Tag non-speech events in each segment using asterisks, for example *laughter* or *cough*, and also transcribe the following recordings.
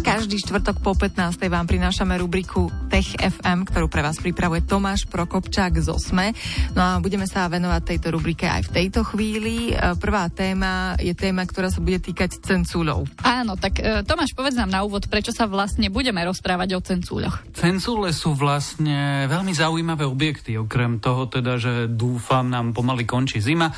Každý štvrtok po 15. vám prinášame rubriku Tech FM, ktorú pre vás pripravuje Tomáš Prokopčák z OSME. No a budeme sa venovať tejto rubrike aj v tejto chvíli. E, prvá téma je téma, ktorá sa bude týkať cencúľov. Áno, tak e, Tomáš, povedz nám na úvod, prečo sa vlastne budeme rozprávať o cencúľoch. Cencúle sú vlastne veľmi zaujímavé objekty, okrem toho teda, že dúfam, nám pomaly končí zima.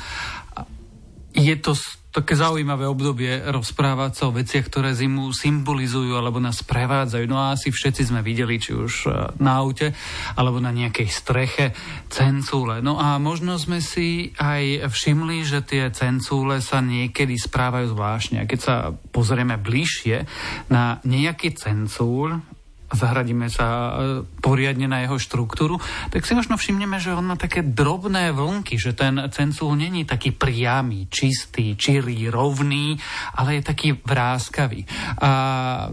Je to také zaujímavé obdobie rozprávať sa o veciach, ktoré zimu symbolizujú alebo nás prevádzajú. No a asi všetci sme videli, či už e, na aute alebo na nejakej streche cencúle. No a možno sme si aj všimli, že tie cencúle sa niekedy správajú zvláštne. A keď sa pozrieme bližšie na nejaký cencúl, zahradíme sa e, poriadne na jeho štruktúru, tak si možno všimneme, že on má také drobné vlnky, že ten cencúl není taký priamy, čistý, čirý, rovný, ale je taký vráskavý. A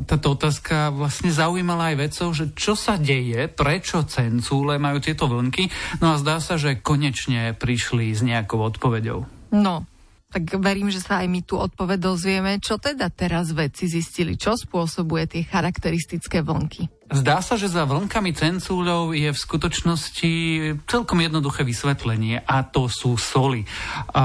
táto otázka vlastne zaujímala aj vedcov, že čo sa deje, prečo cencúle majú tieto vlnky, no a zdá sa, že konečne prišli s nejakou odpoveďou. No, tak verím, že sa aj my tu odpoveď dozvieme, čo teda teraz vedci zistili, čo spôsobuje tie charakteristické vlnky. Zdá sa, že za vlnkami cencúľov je v skutočnosti celkom jednoduché vysvetlenie a to sú soli. A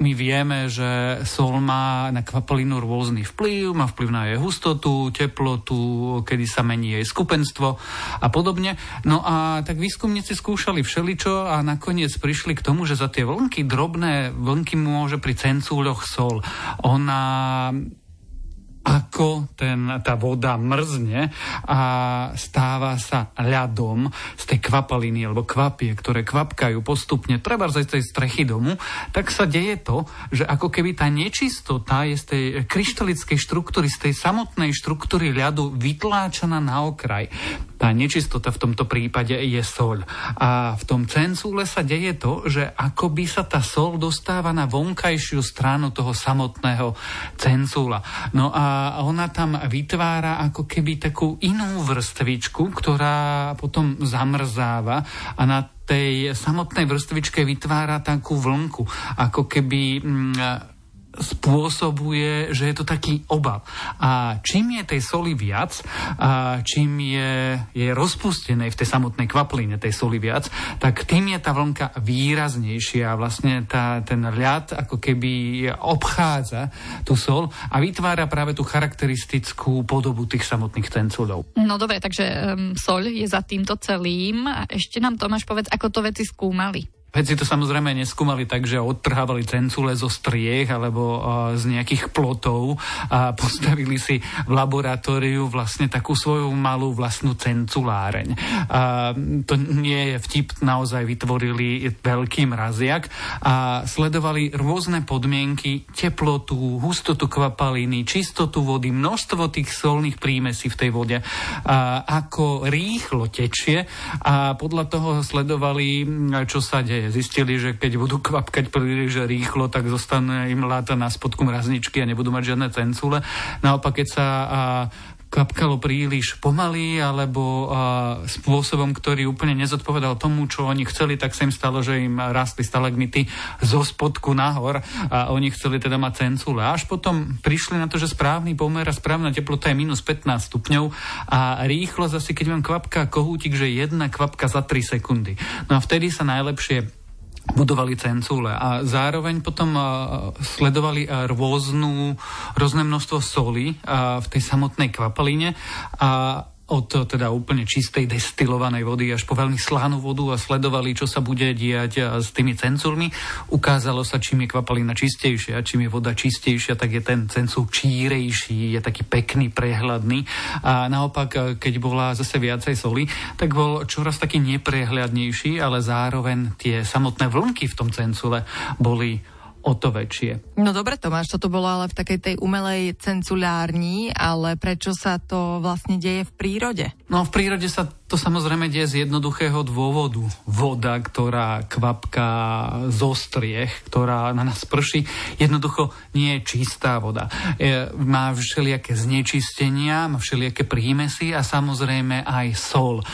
my vieme, že sol má na kvapalinu rôzny vplyv, má vplyv na jej hustotu, teplotu, kedy sa mení jej skupenstvo a podobne. No a tak výskumníci skúšali všeličo a nakoniec prišli k tomu, že za tie vlnky, drobné vlnky môže pri cencúľoch sol. Ona ako ten, tá voda mrzne a stáva sa ľadom z tej kvapaliny alebo kvapie, ktoré kvapkajú postupne treba z tej strechy domu, tak sa deje to, že ako keby tá nečistota je z tej kryštalickej štruktúry, z tej samotnej štruktúry ľadu vytláčaná na okraj. Tá nečistota v tomto prípade je soľ. A v tom cencúle sa deje to, že akoby sa tá sol dostáva na vonkajšiu stranu toho samotného cencúla. No a ona tam vytvára ako keby takú inú vrstvičku, ktorá potom zamrzáva a na tej samotnej vrstvičke vytvára takú vlnku, ako keby mm, spôsobuje, že je to taký obav. A čím je tej soli viac, a čím je, je rozpustené v tej samotnej kvapline tej soli viac, tak tým je tá vlnka výraznejšia vlastne tá, ten ľad ako keby obchádza tú sol a vytvára práve tú charakteristickú podobu tých samotných tenculov. No dobre, takže um, sol je za týmto celým. A ešte nám Tomáš povedz, ako to veci skúmali. Veci to samozrejme neskúmali tak, že odtrhávali cencule zo striech alebo z nejakých plotov a postavili si v laboratóriu vlastne takú svoju malú vlastnú cenculáreň. A to nie je vtip, naozaj vytvorili veľký mraziak a sledovali rôzne podmienky, teplotu, hustotu kvapaliny, čistotu vody, množstvo tých solných prímesí v tej vode, a ako rýchlo tečie a podľa toho sledovali, čo sa deje Zistili, že keď budú kvapkať príliš rýchlo, tak zostane im láta na spodku mrazničky a nebudú mať žiadne cencule. Naopak, keď sa a, kvapkalo príliš pomaly alebo a, spôsobom, ktorý úplne nezodpovedal tomu, čo oni chceli, tak sa im stalo, že im rastli stalagmity zo spodku nahor a oni chceli teda mať cencule. Až potom prišli na to, že správny pomer a správna teplota je minus 15 stupňov a rýchlo zase, keď mám kvapka kohútik, že jedna kvapka za 3 sekundy. No a vtedy sa najlepšie budovali cencúle a zároveň potom sledovali rôznu, rôzne množstvo soli v tej samotnej kvapaline a od teda úplne čistej destilovanej vody až po veľmi slánú vodu a sledovali, čo sa bude diať s tými cenculmi. Ukázalo sa, čím je kvapalina čistejšia, čím je voda čistejšia, tak je ten cencul čírejší, je taký pekný, prehľadný. A naopak, keď bola zase viacej soli, tak bol čoraz taký neprehľadnejší, ale zároveň tie samotné vlnky v tom cencule boli o to väčšie. No dobre Tomáš, toto bolo ale v takej tej umelej cenculárni, ale prečo sa to vlastne deje v prírode? No v prírode sa to samozrejme deje z jednoduchého dôvodu. Voda, ktorá kvapká zo striech, ktorá na nás prší, jednoducho nie je čistá voda. Je, má všelijaké znečistenia, má všelijaké prímesy a samozrejme aj sol.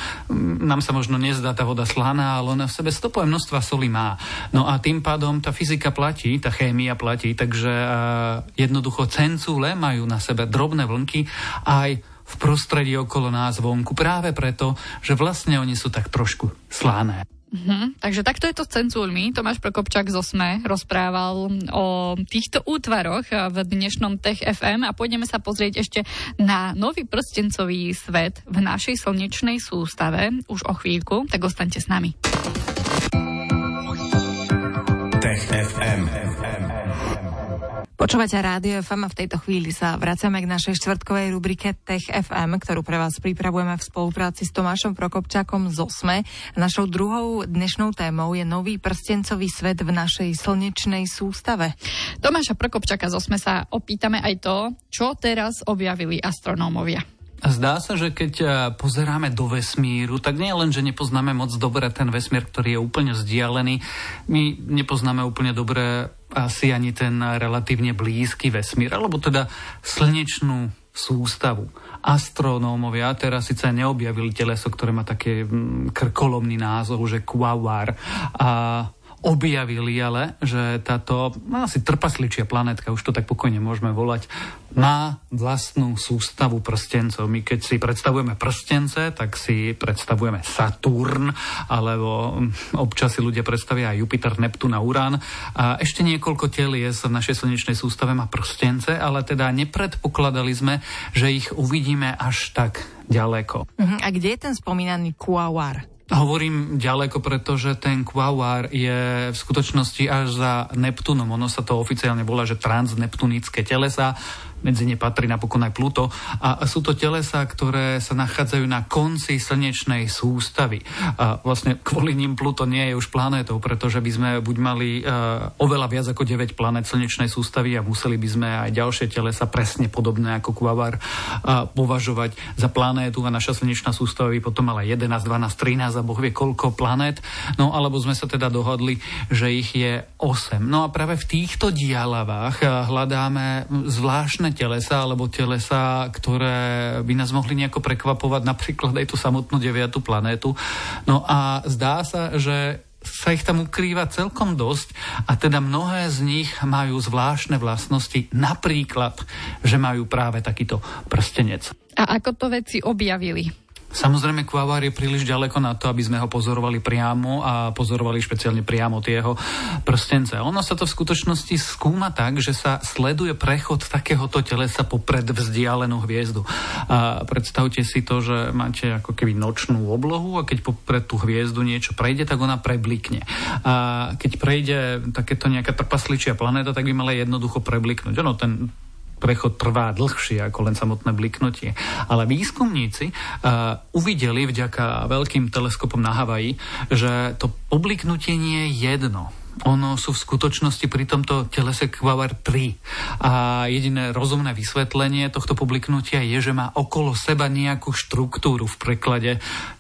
Nám sa možno nezdá tá voda slaná, ale ona v sebe stopové množstva soli má. No a tým pádom tá fyzika platí, tá chémia platí, takže jednoducho cencúle majú na sebe drobné vlnky aj v prostredí okolo nás vonku. Práve preto, že vlastne oni sú tak trošku slané. Mm-hmm. Takže takto je to s cencúrmi. Tomáš Prokopčák z Osme rozprával o týchto útvaroch v dnešnom Tech FM a pôjdeme sa pozrieť ešte na nový prstencový svet v našej slnečnej sústave už o chvíľku, tak ostaňte s nami. Tech FM. Počúvate Rádio FM a v tejto chvíli sa vraciame k našej štvrtkovej rubrike Tech FM, ktorú pre vás pripravujeme v spolupráci s Tomášom Prokopčákom z OSME. Našou druhou dnešnou témou je nový prstencový svet v našej slnečnej sústave. Tomáša Prokopčáka z OSME sa opýtame aj to, čo teraz objavili astronómovia. Zdá sa, že keď eh, pozeráme do vesmíru, tak nie len, že nepoznáme moc dobre ten vesmír, ktorý je úplne vzdialený, my nepoznáme úplne dobre asi ani ten relatívne blízky vesmír, alebo teda slnečnú sústavu. Astronómovia teraz síce neobjavili teleso, ktoré má také mm, krkolomný názov, že Quaoar. A objavili ale, že táto no, asi trpasličia planetka, už to tak pokojne môžeme volať, má vlastnú sústavu prstencov. My keď si predstavujeme prstence, tak si predstavujeme Saturn, alebo občas si ľudia predstavia aj Jupiter, Neptún a Urán. A ešte niekoľko telies v našej slnečnej sústave má prstence, ale teda nepredpokladali sme, že ich uvidíme až tak ďaleko. Uh-huh. A kde je ten spomínaný Kuawar? Hovorím ďaleko, pretože ten Quaoar je v skutočnosti až za Neptúnom. Ono sa to oficiálne volá, že transneptunické telesa medzi ne patrí napokon aj Pluto. A sú to telesa, ktoré sa nachádzajú na konci slnečnej sústavy. A vlastne kvôli ním Pluto nie je už planétou, pretože by sme buď mali uh, oveľa viac ako 9 planét slnečnej sústavy a museli by sme aj ďalšie telesa presne podobné ako Quavar uh, považovať za planétu a naša slnečná sústava by potom mala 11, 12, 13 a boh vie koľko planét. No alebo sme sa teda dohodli, že ich je 8. No a práve v týchto dialavách hľadáme zvláštne zvláštne telesa alebo telesa, ktoré by nás mohli nejako prekvapovať, napríklad aj tú samotnú deviatú planétu. No a zdá sa, že sa ich tam ukrýva celkom dosť a teda mnohé z nich majú zvláštne vlastnosti, napríklad, že majú práve takýto prstenec. A ako to veci objavili? Samozrejme, Kuavár je príliš ďaleko na to, aby sme ho pozorovali priamo a pozorovali špeciálne priamo tie jeho prstence. Ono sa to v skutočnosti skúma tak, že sa sleduje prechod takéhoto telesa popred vzdialenú hviezdu. A predstavte si to, že máte ako keby nočnú oblohu a keď popred tú hviezdu niečo prejde, tak ona preblikne. A keď prejde takéto nejaká trpasličia planéta, tak by mala jednoducho prebliknúť. Ono, ten prechod trvá dlhšie ako len samotné bliknutie. Ale výskumníci uh, uvideli vďaka veľkým teleskopom na Havaji, že to obliknutie nie je jedno ono sú v skutočnosti pri tomto telese Quavar 3. A jediné rozumné vysvetlenie tohto publiknutia je, že má okolo seba nejakú štruktúru v preklade,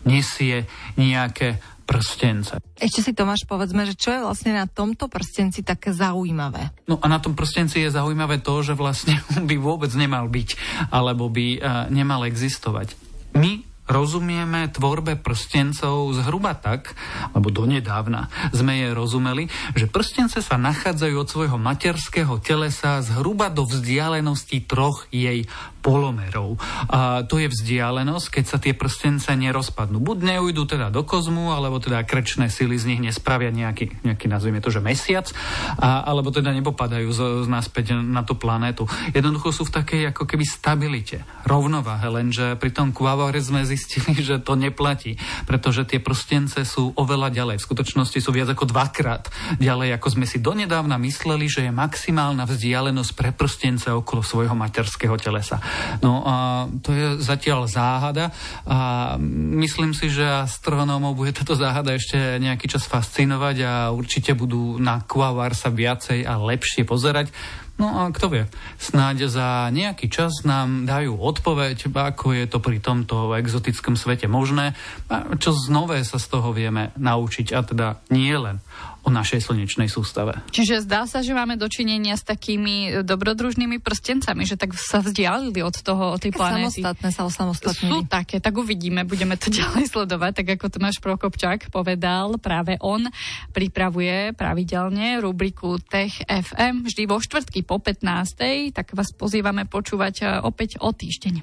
nesie nejaké prstence. Ešte si Tomáš povedzme, že čo je vlastne na tomto prstenci také zaujímavé? No a na tom prstenci je zaujímavé to, že vlastne *laughs* by vôbec nemal byť, alebo by uh, nemal existovať. My rozumieme tvorbe prstencov zhruba tak, alebo donedávna sme je rozumeli, že prstence sa nachádzajú od svojho materského telesa zhruba do vzdialenosti troch jej polomerov. A to je vzdialenosť, keď sa tie prstence nerozpadnú. Buď neujdu teda do kozmu, alebo teda krčné sily z nich nespravia nejaký, nejaký nazvime to, že mesiac, a, alebo teda nepopadajú z, z naspäť na tú planétu. Jednoducho sú v takej ako keby stabilite, rovnováhe, lenže pri tom Quavore sme zistili, že to neplatí, pretože tie prstence sú oveľa ďalej. V skutočnosti sú viac ako dvakrát ďalej, ako sme si donedávna mysleli, že je maximálna vzdialenosť pre prstence okolo svojho materského telesa. No a to je zatiaľ záhada a myslím si, že astronómov bude táto záhada ešte nejaký čas fascinovať a určite budú na Quavar sa viacej a lepšie pozerať. No a kto vie, snáď za nejaký čas nám dajú odpoveď, ako je to pri tomto exotickom svete možné a čo znové sa z toho vieme naučiť a teda nie len o našej slnečnej sústave. Čiže zdá sa, že máme dočinenia s takými dobrodružnými prstencami, že tak sa vzdialili od toho, od tej planéty. Samostatné sa osamostatnili. Sú také, tak uvidíme, budeme to *laughs* ďalej sledovať, tak ako Tomáš Prokopčák povedal, práve on pripravuje pravidelne rubriku Tech FM vždy vo štvrtky po 15. tak vás pozývame počúvať e, opäť o týždeň.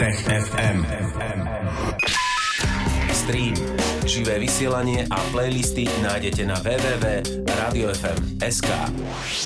Tech FM. Stream, živé vysielanie a playlisty nájdete na www.radiofm.sk.